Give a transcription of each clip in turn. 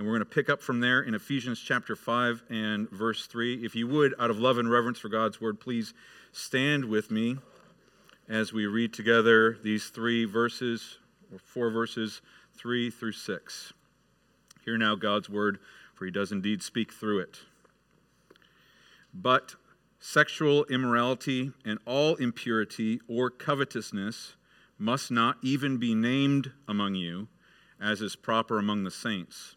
And we're going to pick up from there in Ephesians chapter 5 and verse 3. If you would, out of love and reverence for God's word, please stand with me as we read together these three verses, or four verses, 3 through 6. Hear now God's word, for he does indeed speak through it. But sexual immorality and all impurity or covetousness must not even be named among you, as is proper among the saints.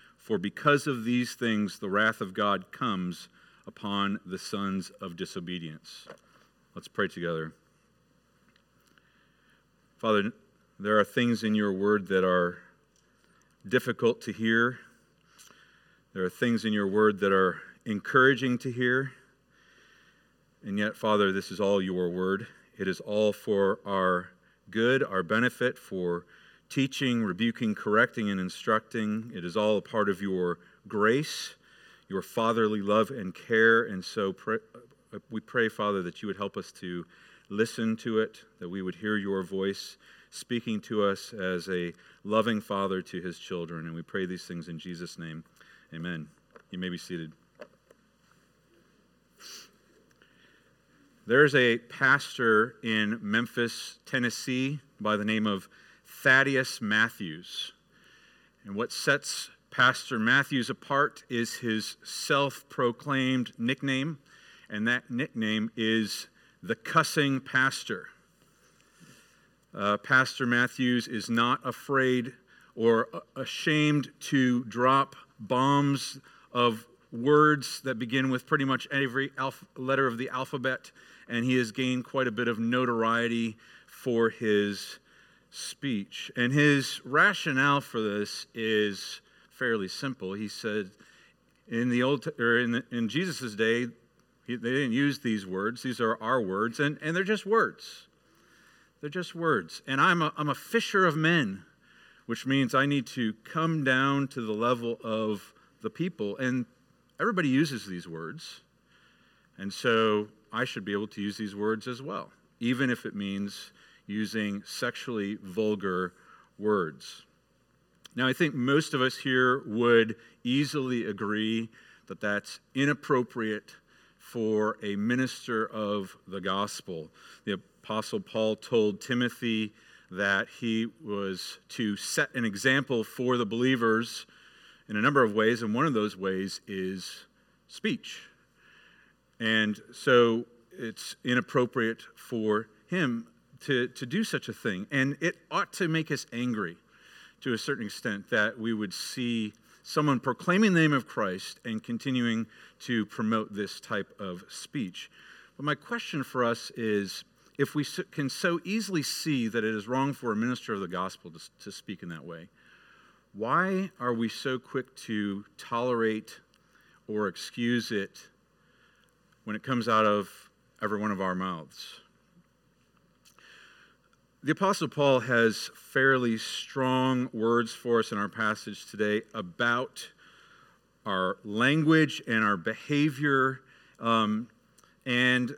for because of these things the wrath of God comes upon the sons of disobedience. Let's pray together. Father, there are things in your word that are difficult to hear. There are things in your word that are encouraging to hear. And yet, Father, this is all your word. It is all for our good, our benefit, for teaching, rebuking, correcting, and instructing. It is all a part of your grace, your fatherly love and care. And so pray, we pray, Father, that you would help us to listen to it, that we would hear your voice speaking to us as a loving father to his children. And we pray these things in Jesus' name. Amen. You may be seated. There's a pastor in Memphis, Tennessee, by the name of Thaddeus Matthews. And what sets Pastor Matthews apart is his self proclaimed nickname, and that nickname is the cussing pastor. Uh, pastor Matthews is not afraid or ashamed to drop bombs of words that begin with pretty much every alph- letter of the alphabet, and he has gained quite a bit of notoriety for his speech. And his rationale for this is fairly simple. He said, in the old or in, in Jesus' day, he, they didn't use these words. These are our words, and, and they're just words. They're just words. And I'm a, I'm a fisher of men, which means I need to come down to the level of the people. And everybody uses these words. And so I should be able to use these words as well, even if it means using sexually vulgar words. Now, I think most of us here would easily agree that that's inappropriate for a minister of the gospel. The Apostle Paul told Timothy that he was to set an example for the believers in a number of ways, and one of those ways is speech. And so it's inappropriate for him to, to do such a thing. And it ought to make us angry to a certain extent that we would see someone proclaiming the name of Christ and continuing to promote this type of speech. But my question for us is if we can so easily see that it is wrong for a minister of the gospel to, to speak in that way, why are we so quick to tolerate or excuse it when it comes out of every one of our mouths? The Apostle Paul has fairly strong words for us in our passage today about our language and our behavior. Um, and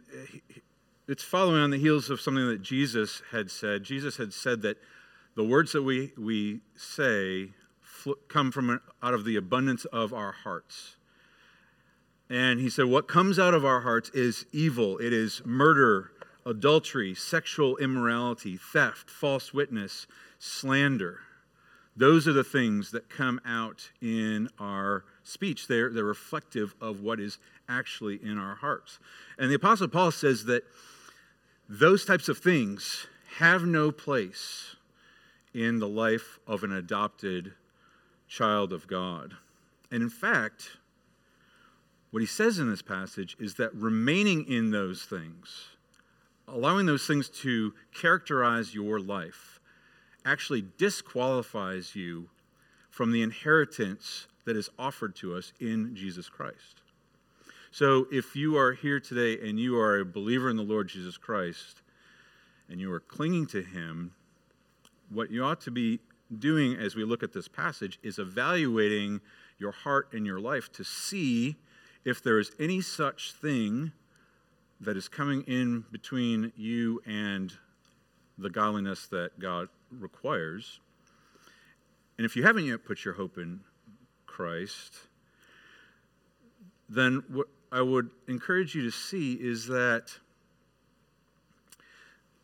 it's following on the heels of something that Jesus had said. Jesus had said that the words that we, we say come from out of the abundance of our hearts. And he said, What comes out of our hearts is evil, it is murder, adultery, sexual immorality, theft, false witness, slander. Those are the things that come out in our speech. They're, they're reflective of what is actually in our hearts. And the Apostle Paul says that those types of things have no place in the life of an adopted child of God. And in fact, what he says in this passage is that remaining in those things, allowing those things to characterize your life actually disqualifies you from the inheritance that is offered to us in Jesus Christ. So if you are here today and you are a believer in the Lord Jesus Christ and you are clinging to him, what you ought to be doing as we look at this passage is evaluating your heart and your life to see if there is any such thing that is coming in between you and the godliness that God requires. And if you haven't yet put your hope in Christ, then what I would encourage you to see is that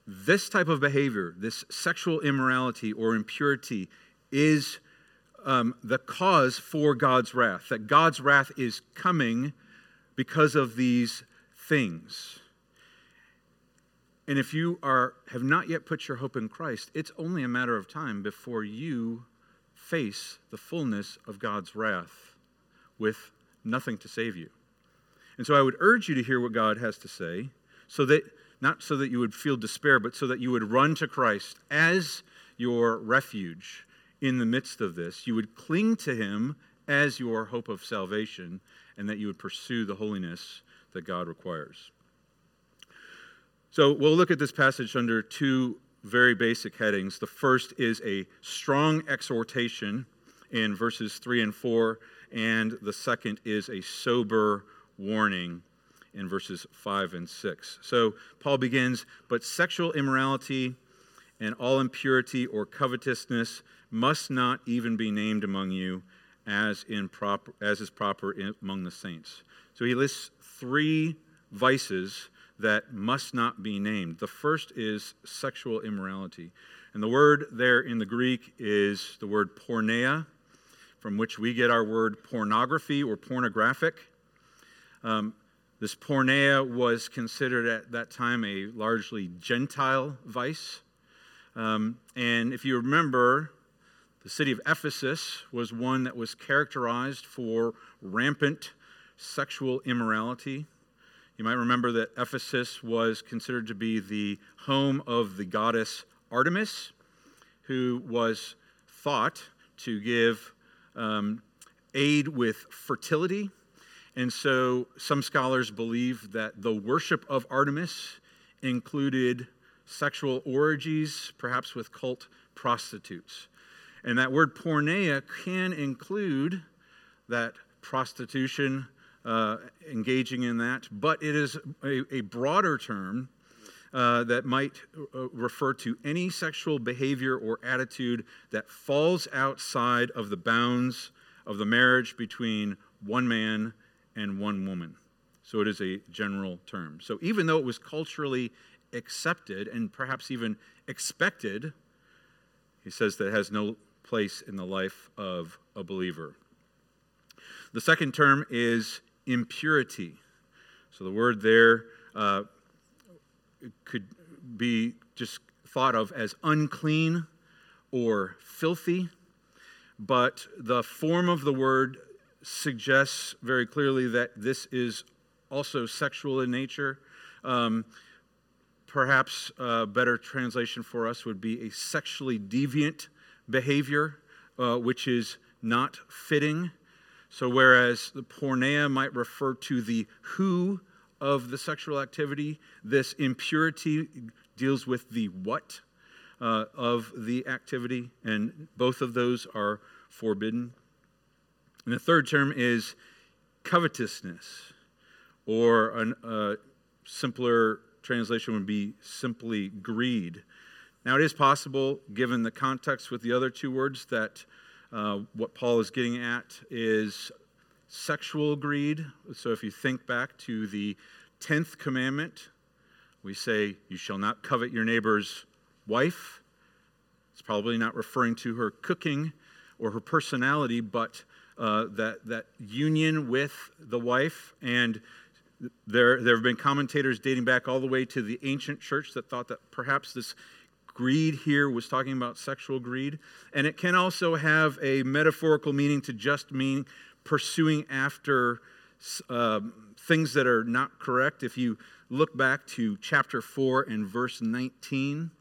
this type of behavior, this sexual immorality or impurity, is um, the cause for God's wrath. That God's wrath is coming because of these things. And if you are, have not yet put your hope in Christ, it's only a matter of time before you face the fullness of God's wrath with nothing to save you. And so I would urge you to hear what God has to say, so that not so that you would feel despair, but so that you would run to Christ as your refuge in the midst of this. You would cling to him as your hope of salvation, and that you would pursue the holiness that God requires. So we'll look at this passage under two very basic headings. The first is a strong exhortation in verses 3 and 4, and the second is a sober warning in verses 5 and 6. So Paul begins, but sexual immorality and all impurity or covetousness must not even be named among you as, in proper, as is proper in, among the saints. So he lists three vices that must not be named. The first is sexual immorality. And the word there in the Greek is the word porneia, from which we get our word pornography or pornographic. Um, this porneia was considered at that time a largely Gentile vice. Um, and if you remember, the city of Ephesus was one that was characterized for rampant sexual immorality. You might remember that Ephesus was considered to be the home of the goddess Artemis, who was thought to give um, aid with fertility and so some scholars believe that the worship of Artemis included sexual orgies, perhaps with cult prostitutes. And that word porneia can include that prostitution, uh, engaging in that, but it is a, a broader term uh, that might uh, refer to any sexual behavior or attitude that falls outside of the bounds of the marriage between one man and one woman. So it is a general term. So even though it was culturally accepted and perhaps even expected, he says that has no place in the life of a believer. The second term is impurity. So the word there uh, could be just thought of as unclean or filthy, but the form of the word suggests very clearly that this is also sexual in nature. Um, perhaps a better translation for us would be a sexually deviant behavior, uh, which is not fitting. So, whereas the porneia might refer to the who of the sexual activity, this impurity deals with the what uh, of the activity, and both of those are forbidden. And the third term is covetousness, or a uh, simpler translation would be simply greed. Now, it is possible, given the context with the other two words, that uh, what Paul is getting at is sexual greed. So, if you think back to the 10th commandment, we say, You shall not covet your neighbor's wife. It's probably not referring to her cooking or her personality, but uh, that, that union with the wife. And there, there have been commentators dating back all the way to the ancient church that thought that perhaps this greed here was talking about sexual greed. And it can also have a metaphorical meaning to just mean pursuing after uh, things that are not correct. If you look back to chapter 4 and verse 19,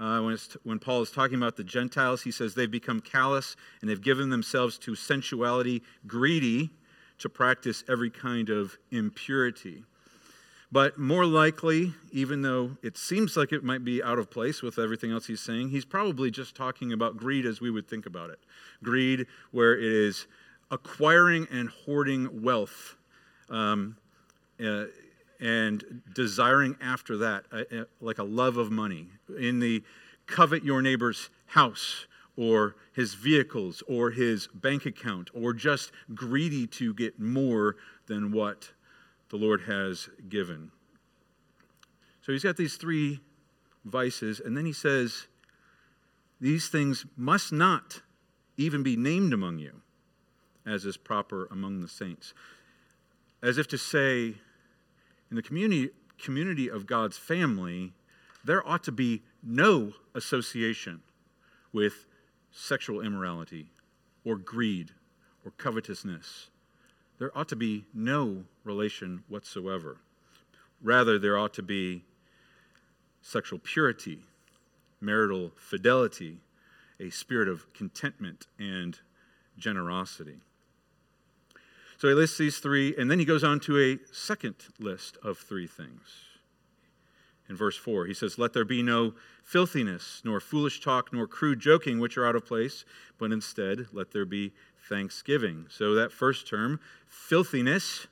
uh, when, when, Paul is talking about the Gentiles, he says they've become callous and they've given themselves to sensuality, greedy to practice every kind of impurity. But more likely, even though it seems like it might be out of place with everything else he's saying, he's probably just talking about greed as we would think about it. Greed, where it is acquiring and hoarding wealth um, uh, and desiring after that, uh, uh, like a love of money. In the covet your neighbor's house or his vehicles or his bank account or just greedy to get more than what the Lord has given. So he's got these three vices, and then he says, These things must not even be named among you, as is proper among the saints. As if to say, in the community, community of God's family, there ought to be no association with sexual immorality or greed or covetousness there ought to be no relation whatsoever. Rather, there ought to be sexual purity, marital fidelity, a spirit of contentment and generosity. So he lists these three, and then he goes on to a second list of three things. In verse 4, he says, Let there be no filthiness, nor foolish talk, nor crude joking, which are out of place, but instead let there be thanksgiving. So that first term, filthiness,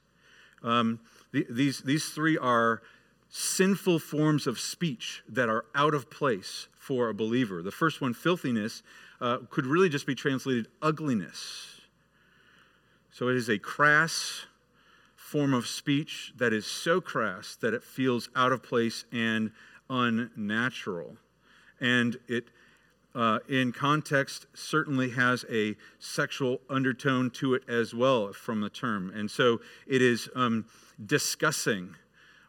um, these, these three are sinful forms of speech that are out of place for a believer. The first one, filthiness, uh, could really just be translated ugliness. So it is a crass form of speech that is so crass that it feels out of place and unnatural. And it uh, in context certainly has a sexual undertone to it as well from the term. And so it is um, discussing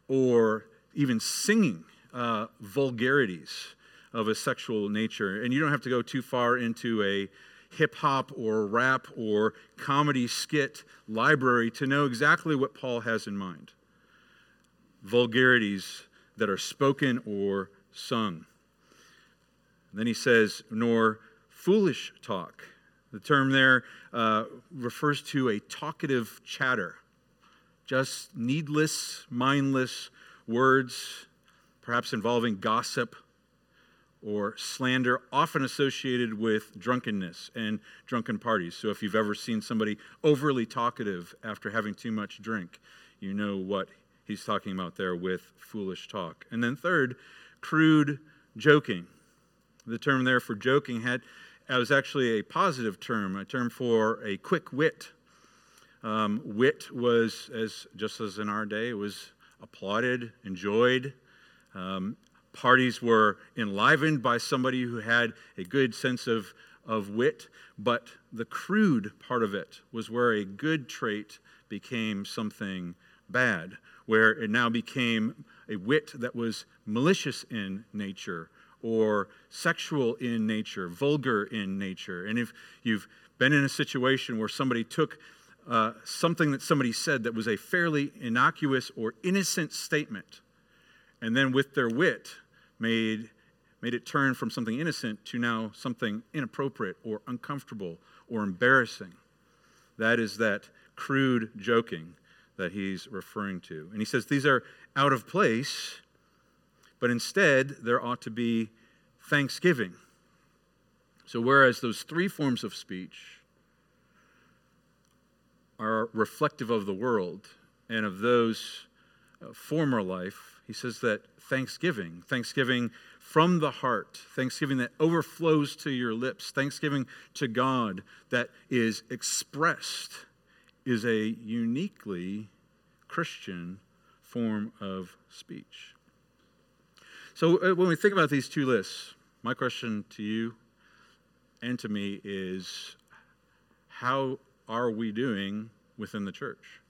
or even singing uh, vulgarities of a sexual nature. And you don't have to go too far into a hip hop or rap or comedy skit library to know exactly what Paul has in mind vulgarities that are spoken or sung. Then he says, nor foolish talk. The term there uh, refers to a talkative chatter, just needless, mindless words, perhaps involving gossip or slander, often associated with drunkenness and drunken parties. So if you've ever seen somebody overly talkative after having too much drink, you know what he's talking about there with foolish talk. And then third, crude joking. The term there for joking had was actually a positive term, a term for a quick wit. Um, wit was, as just as in our day, was applauded, enjoyed. Um, parties were enlivened by somebody who had a good sense of, of wit, but the crude part of it was where a good trait became something bad, where it now became a wit that was malicious in nature or sexual in nature, vulgar in nature. And if you've been in a situation where somebody took uh, something that somebody said that was a fairly innocuous or innocent statement, and then with their wit made, made it turn from something innocent to now something inappropriate or uncomfortable or embarrassing. That is that crude joking that he's referring to. And he says these are out of place but instead there ought to be thanksgiving. So, whereas those three forms of speech are reflective of the world and of those uh, former life, he says that thanksgiving, thanksgiving from the heart, thanksgiving that overflows to your lips, thanksgiving to God that is expressed, is a uniquely Christian form of speech. So uh, when we think about these two lists, my question to you and to me is how are we doing within the church?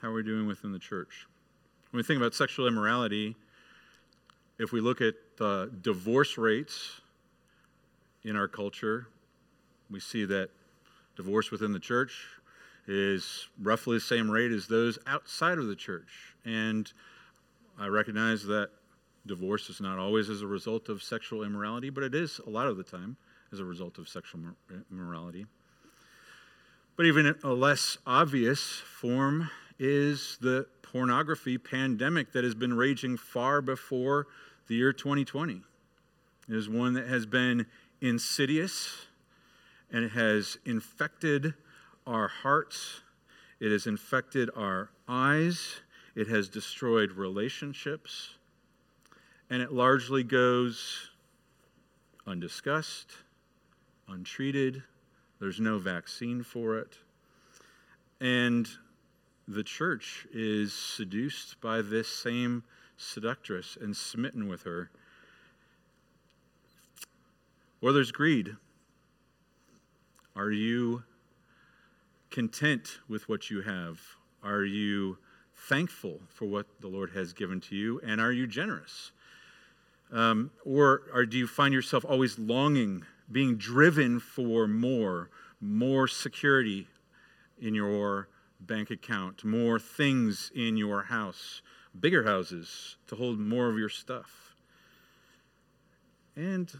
How are we doing within the church? When we think about sexual immorality, if we look at the divorce rates in our culture, we see that divorce within the church is roughly the same rate as those outside of the church. And I recognize that divorce is not always as a result of sexual immorality, but it is a lot of the time as a result of sexual eh, immorality. But even a less obvious form is the pornography pandemic that has been raging far before the year 2020. It is one that has been insidious and it has infected our hearts, it has infected our eyes, it has destroyed relationships, and it largely goes undiscussed, untreated. There's no vaccine for it. And the church is seduced by this same seductress and smitten with her. Or there's greed. Are you content with what you have? Are you thankful for what the Lord has given to you? And are you generous? Um, or, or do you find yourself always longing, being driven for more, more security in your bank account, more things in your house, bigger houses to hold more of your stuff? And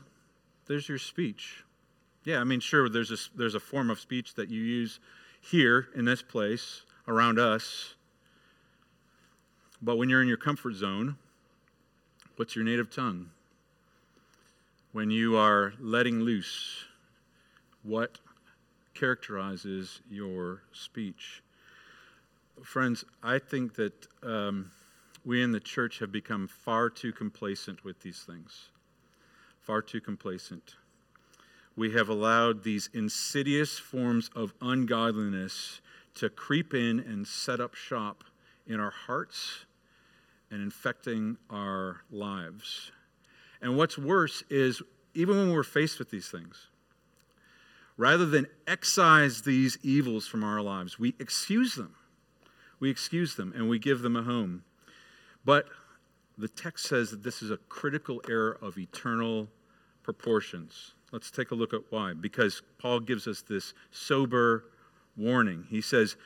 there's your speech. Yeah, I mean, sure, there's a, there's a form of speech that you use here in this place around us. But when you're in your comfort zone, what's your native tongue? When you are letting loose, what characterizes your speech? Friends, I think that um, we in the church have become far too complacent with these things. Far too complacent we have allowed these insidious forms of ungodliness to creep in and set up shop in our hearts and infecting our lives. And what's worse is, even when we're faced with these things, rather than excise these evils from our lives, we excuse them. We excuse them and we give them a home. But the text says that this is a critical error of eternal proportions. Let's take a look at why. Because Paul gives us this sober warning. He says,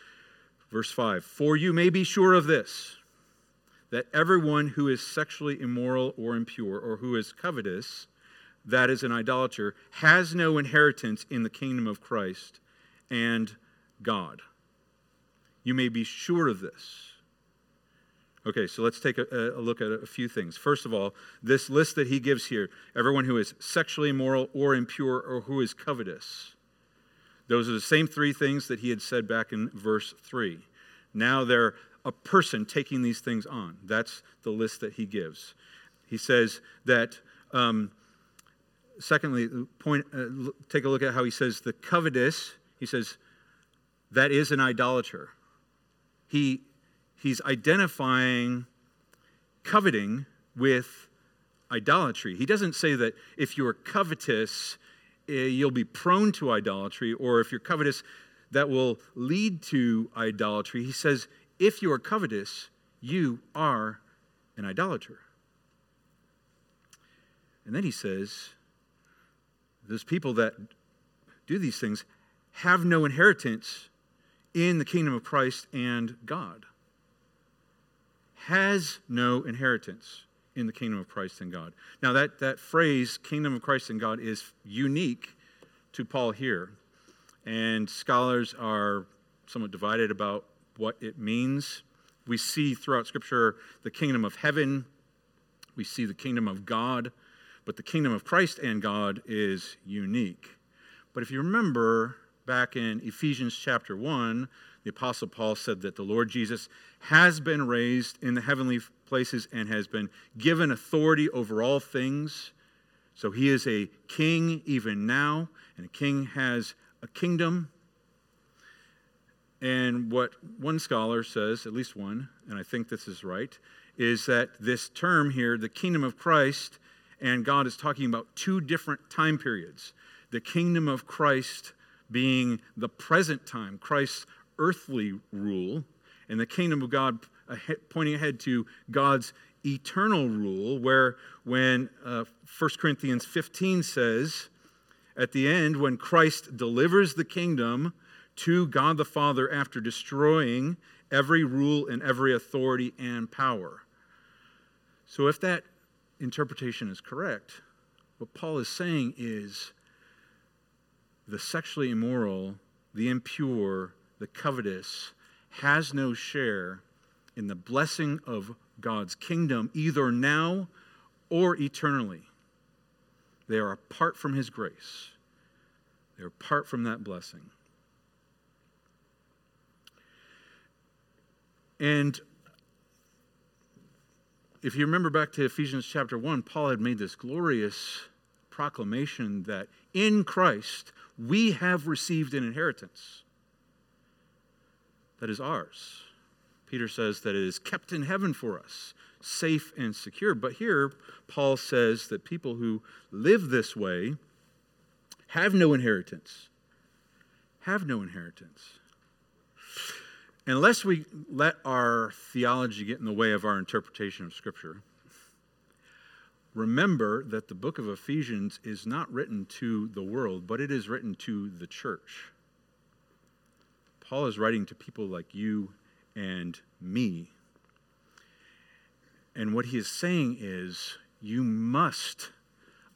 verse 5 For you may be sure of this, that everyone who is sexually immoral or impure, or who is covetous, that is an idolater, has no inheritance in the kingdom of Christ and God. You may be sure of this. Okay, so let's take a, a, look at a few things. First of all, this list that he gives here everyone who is sexually immoral or impure or who is covetous. Those are the same three things that he had said back in verse 3. Now they're a person taking these things on. That's the list that he gives. He says that, um, secondly, point, uh, take a look at how he says the covetous, he says, that is an idolater. He he's identifying coveting with idolatry. He doesn't say that if you're covetous, eh, you'll be prone to idolatry, or if you're covetous, that will lead to idolatry. He says, if you are covetous, you are an idolater. And then he says, those people that do these things have no inheritance in the kingdom of Christ and God has no inheritance in the kingdom of Christ and God. Now, that, that phrase, kingdom of Christ and God, is unique to Paul here. And scholars are somewhat divided about what it means. We see throughout Scripture the kingdom of heaven, we see the kingdom of God, but the kingdom of Christ and God is unique. But if you remember back in Ephesians chapter 1, the Apostle Paul said that the Lord Jesus has been raised in the heavenly places and has been given authority over all things. So he is a king even now, and a king has a kingdom. And what one scholar says, at least one, and I think this is right, is that this term here, the kingdom of Christ and God, is talking about two different time periods. The kingdom of Christ being the present time, Christ's earthly rule, and the kingdom of God pointing ahead to God's eternal rule, where when uh, 1 Corinthians 15 says, at the end, when Christ delivers the kingdom to God the Father after destroying every rule and every authority and power. So, if that interpretation is correct, what Paul is saying is the sexually immoral the impure, the covetous, has no share in the blessing of God's kingdom, either now or eternally. They are apart from his grace. They're apart from that blessing. And if you remember back to Ephesians chapter 1, Paul had made this glorious proclamation that in Christ we have received an inheritance that is ours. Peter says that it is kept in heaven for us, safe and secure. But here, Paul says that people who live this way have no inheritance. Have no inheritance. Unless we let our theology get in the way of our interpretation of Scripture, remember that the book of Ephesians is not written to the world, but it is written to the church. Paul is writing to people like you and me. And what he is saying is, you must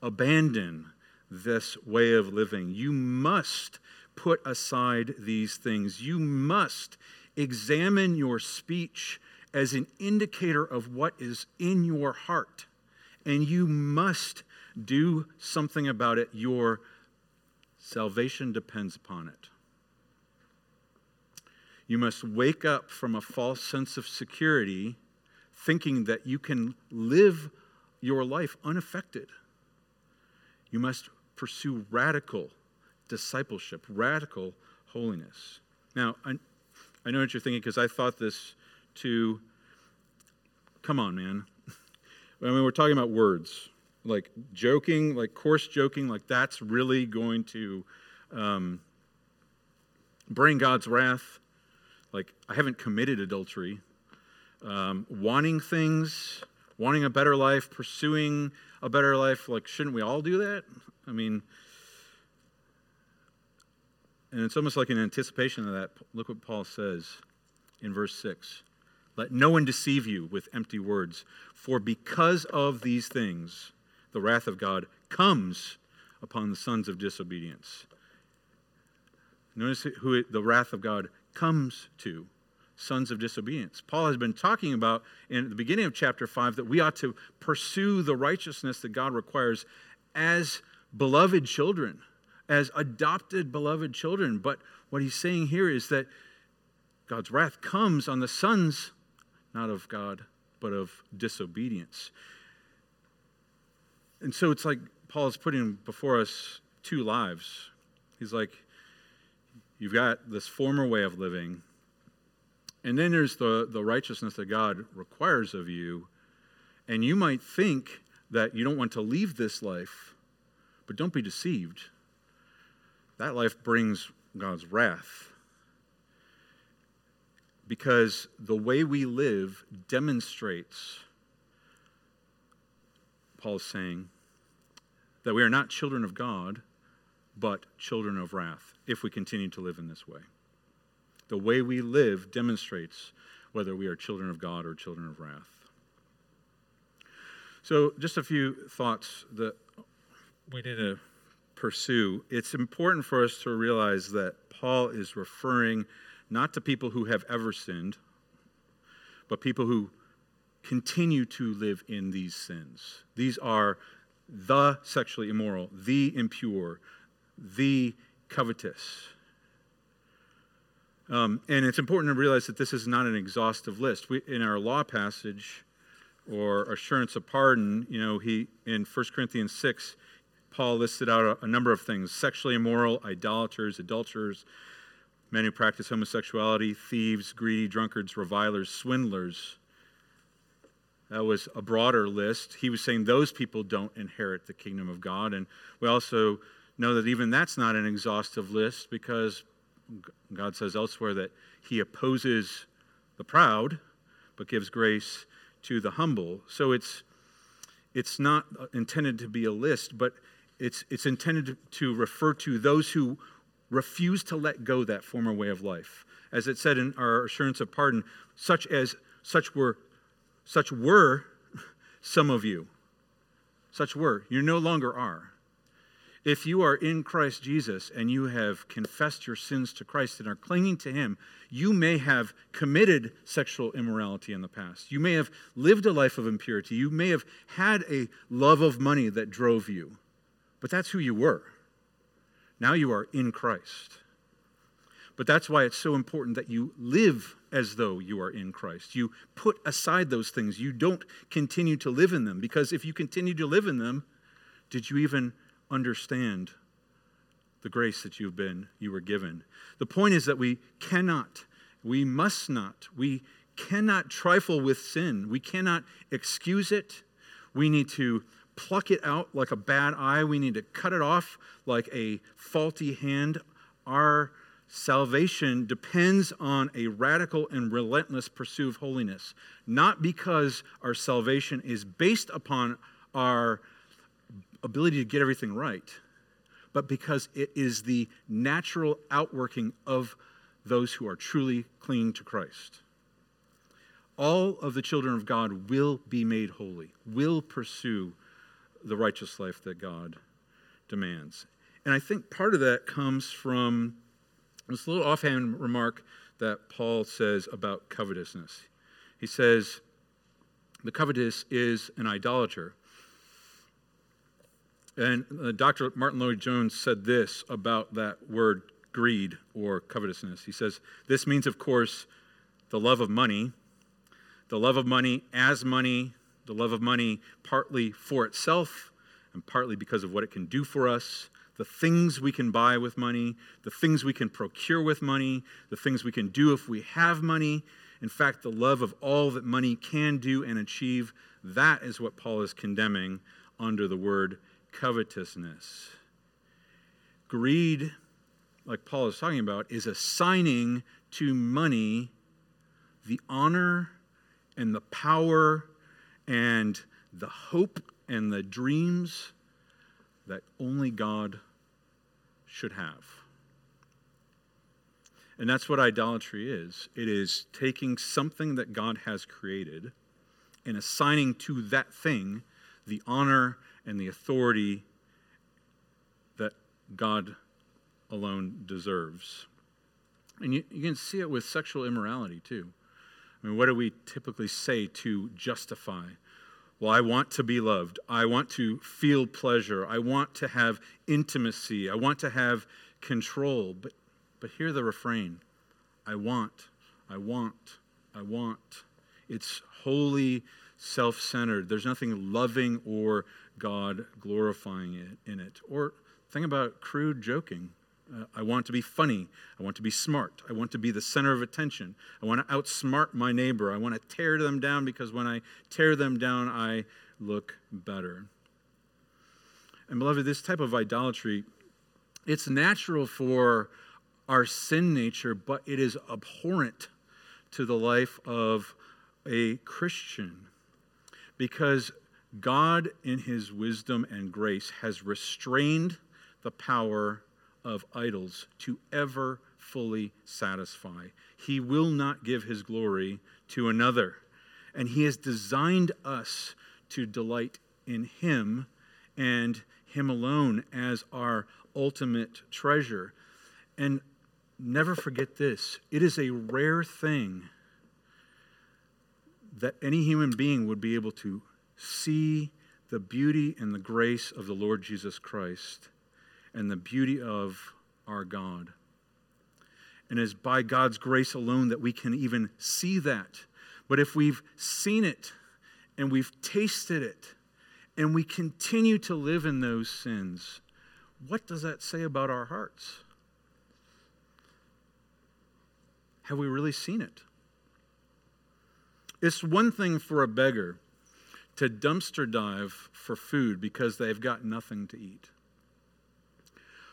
abandon this way of living. You must put aside these things. You must examine your speech as an indicator of what is in your heart. And you must do something about it. Your salvation depends upon it. You must wake up from a false sense of security, thinking that you can live your life unaffected. You must pursue radical discipleship, radical holiness. Now, I, know what you're thinking because I thought this too. Come on, man. I mean, we're talking about words. Like joking, like coarse joking, like that's really going to um, bring God's wrath like I haven't committed adultery. Um, wanting things, wanting a better life, pursuing a better life, like, shouldn't we all do that? I mean, and it's almost like an anticipation of that. Look what Paul says in verse 6 Let no one deceive you with empty words, for because of these things, the wrath of God comes upon the sons of disobedience. Notice who it, the wrath of God comes to sons of disobedience. Paul has been talking about in the beginning of chapter 5 that we ought to pursue the righteousness that God requires as beloved children, as adopted beloved children. But what he's saying here is that God's wrath comes on the sons, not of God, but of disobedience. And so it's like Paul is putting before us two lives. He's like, You've got this former way of living, and then there's the, the righteousness that God requires of you. And you might think that you don't want to leave this life, but don't be deceived. That life brings God's wrath. Because the way we live demonstrates, Paul's saying, that we are not children of God, but children of wrath if we continue to live in this way. The way we live demonstrates whether we are children of God or children of wrath. So, just a few thoughts that we need to pursue. It's important for us to realize that Paul is referring not to people who have ever sinned, but people who continue to live in these sins. These are the sexually immoral, the impure, the covetous. Um, and it's important to realize that this is not an exhaustive list. We, in our law passage or assurance of pardon, you know, he in 1 Corinthians 6, Paul listed out a, a number of things sexually immoral, idolaters, adulterers, men who practice homosexuality, thieves, greedy, drunkards, revilers, swindlers. That was a broader list. He was saying those people don't inherit the kingdom of God. And we also know that even that's not an exhaustive list because God says elsewhere that He opposes the proud, but gives grace to the humble. So it's it's not intended to be a list, but it's it's intended to, refer to those who refuse to let go that former way of life. As it said in our assurance of pardon, such as such were such were some of you. Such were. You no longer are. If you are in Christ Jesus and you have confessed your sins to Christ and are clinging to Him, you may have committed sexual immorality in the past. You may have lived a life of impurity. You may have had a love of money that drove you. But that's who you were. Now you are in Christ. But that's why it's so important that you live as though you are in Christ. You put aside those things. You don't continue to live in them. Because if you continue to live in them, did you even understand the grace that you've been you were given? The point is that we cannot, we must not, we cannot trifle with sin. We cannot excuse it. We need to pluck it out like a bad eye. We need to cut it off like a faulty hand. Our salvation depends on a radical and relentless pursuit of holiness, not because our salvation is based upon our ability to get everything right, but because it is the natural outworking of those who are truly clinging to Christ. All of the children of God will be made holy, will pursue the righteous life that God demands. And I think part of that comes from this little offhand remark that Paul says about covetousness. He says, The covetous is an idolater. And uh, Dr. Martyn Lloyd-Jones said this about that word greed or covetousness. He says, This means, of course, the love of money, the love of money as money, the love of money partly for itself and partly because of what it can do for us, the things we can buy with money, the things we can procure with money, the things we can do if we have money. In fact, the love of all that money can do and achieve, that is what Paul is condemning under the word covetousness. Greed, like Paul is talking about, is assigning to money the honor and the power and the hope and the dreams that only God should have. And that's what idolatry is it is taking something that God has created and assigning to that thing the honor and the authority that God alone deserves. And you, you, can see it with sexual immorality too. I mean, what do we typically say to justify well, I want to be loved. I want to feel pleasure. I want to have intimacy. I want to have control. But, but hear the refrain I want, I want, I want. It's wholly self centered. There's nothing loving or God glorifying it in it. Or think about crude joking. Uh, I want to be funny. I want to be smart. I want to be the center of attention. I want to outsmart my neighbor. I want to tear them down because when I tear them down, I look better. And beloved, this type of idolatry, it's natural for our sin nature, but it is abhorrent to the life of a Christian because God, in his wisdom and grace, has restrained the power of idols to ever fully satisfy. He will not give his glory to another. And he has designed us to delight in him and him alone as our ultimate treasure. And never forget this it is a rare thing that any human being would be able to see the beauty and the grace of the Lord Jesus Christ and the beauty of our God. And it's by God's grace alone that we can even see that. But if we've seen it and we've tasted it and we continue to live in those sins, what does that say about our hearts? Have we really seen it? It's one thing for a beggar to dumpster dive for food because they've got nothing to eat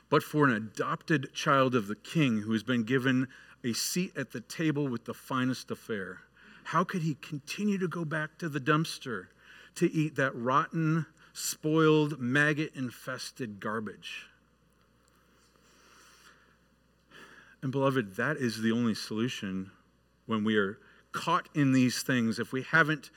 but for an adopted child of the king who has been given a seat at the table with the finest affair. How could he continue to go back to the dumpster to eat that rotten, spoiled, maggot infested garbage? And, beloved, that is the only solution when we are caught in these things, if we haven't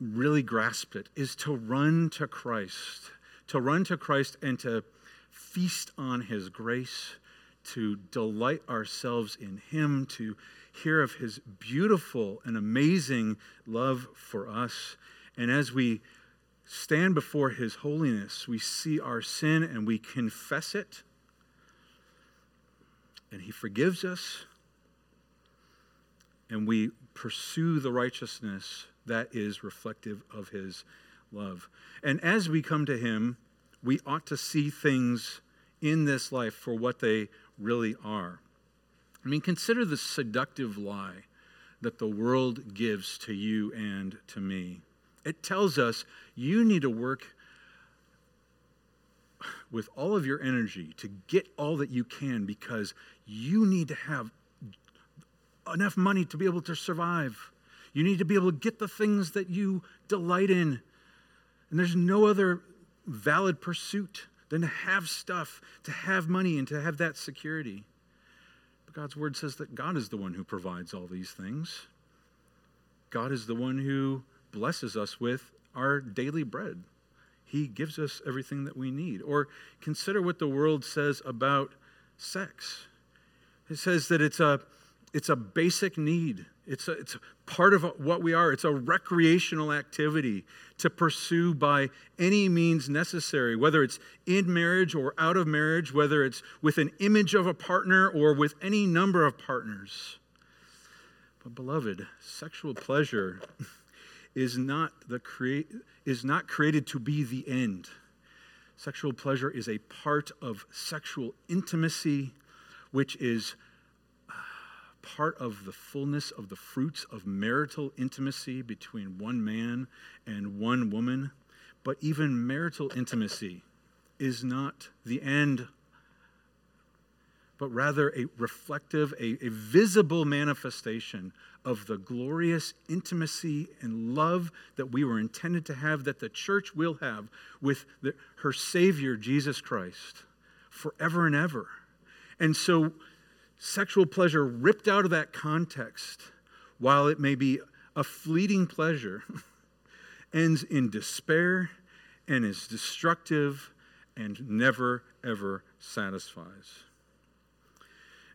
really grasped it, is to run to Christ. To run to Christ and to feast on his grace, to delight ourselves in him, to hear of his beautiful and amazing love for us. And as we stand before his holiness, we see our sin and we confess it. And he forgives us. And we pursue the righteousness that is reflective of his love. And as we come to him, we ought to see things in this life for what they really are. I mean, consider the seductive lie that the world gives to you and to me. It tells us you need to work with all of your energy to get all that you can because you need to have enough money to be able to survive. You need to be able to get the things that you delight in. And there's no other valid pursuit than to have stuff, to have money, and to have that security. But God's word says that God is the one who provides all these things. God is the one who blesses us with our daily bread. He gives us everything that we need. Or consider what the world says about sex. It says that it's a, it's a basic need. It's a, it's part of what we are. It's a recreational activity to pursue by any means necessary, whether it's in marriage or out of marriage, whether it's with an image of a partner or with any number of partners. But, beloved, sexual pleasure is not, the create, is not created to be the end. Sexual pleasure is a part of sexual intimacy, which is part of the fullness of the fruits of marital intimacy between one man and one woman. But even marital intimacy is not the end, but rather a reflective, a, a visible manifestation of the glorious intimacy and love that we were intended to have, that the church will have with the, her Savior, Jesus Christ, forever and ever. And so, sexual pleasure ripped out of that context, while it may be a fleeting pleasure, ends in despair and is destructive and never, ever satisfies.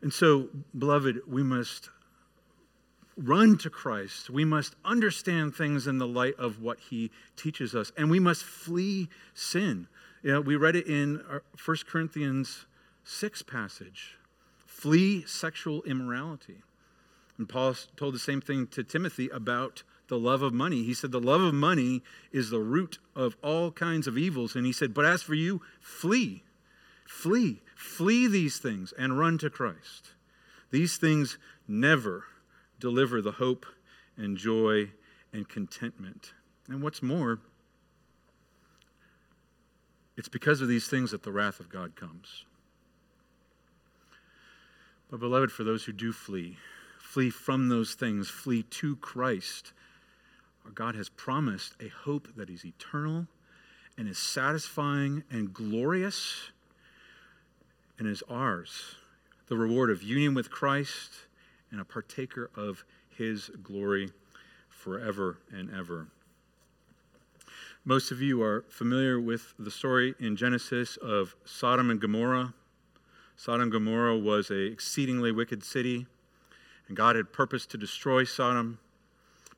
And so, beloved, we must run to Christ. We must understand things in the light of what he teaches us, and we must flee sin. You know, we read it in uh, 1 Corinthians 6 passage flee sexual immorality. And Paul told the same thing to Timothy about the love of money. He said, The love of money is the root of all kinds of evils. And he said, But as for you, flee. Flee. Flee these things and run to Christ. These things never deliver the hope and joy and contentment. And what's more, it's because of these things that the wrath of God comes. But, beloved, for those who do flee, flee from those things, flee to Christ, our God has promised a hope that is eternal and is satisfying and glorious and is ours. The reward of union with Christ and a partaker of his glory forever and ever. Most of you are familiar with the story in Genesis of Sodom and Gomorrah. Sodom and Gomorrah was a exceedingly wicked city, and God had purposed to destroy Sodom.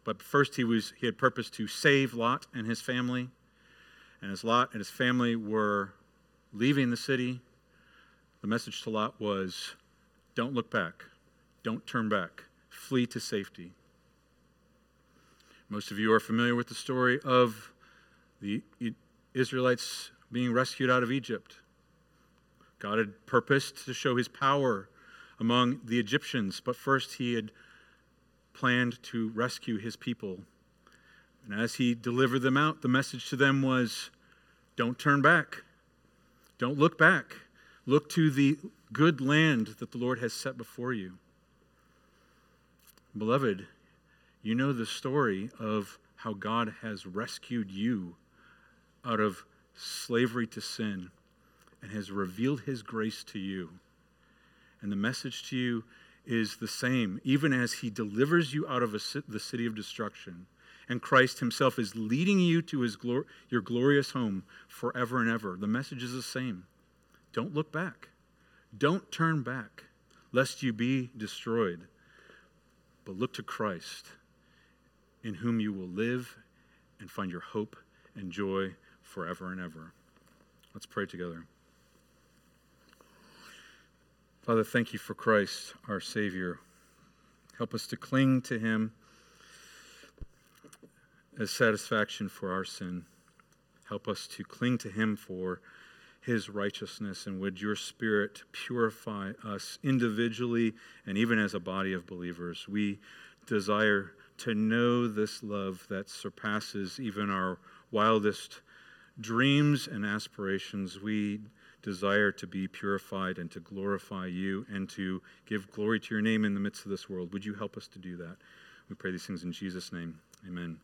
But first he was he had purposed to save Lot and his family. And as Lot and his family were leaving the city, the message to Lot was, Don't look back. Don't turn back. Flee to safety. Most of you are familiar with the story of the Israelites being rescued out of Egypt. God had purposed to show his power among the Egyptians, but first he had planned to rescue his people. And as he delivered them out, the message to them was don't turn back, don't look back. Look to the good land that the Lord has set before you. Beloved, you know the story of how God has rescued you out of slavery to sin and has revealed his grace to you. And the message to you is the same, even as he delivers you out of a, the city of destruction. And Christ himself is leading you to his glor- your glorious home forever and ever. The message is the same. Don't look back. Don't turn back, lest you be destroyed. But look to Christ, in whom you will live and find your hope and joy forever and ever. Let's pray together. Father, thank you for Christ, our Savior. Help us to cling to him as satisfaction for our sin. Help us to cling to him for his righteousness. And would your Spirit purify us individually and even as a body of believers? We desire to know this love that surpasses even our wildest dreams and aspirations. We desire to be purified and to glorify you and to give glory to your name in the midst of this world. Would you help us to do that? We pray these things in Jesus' name. Amen.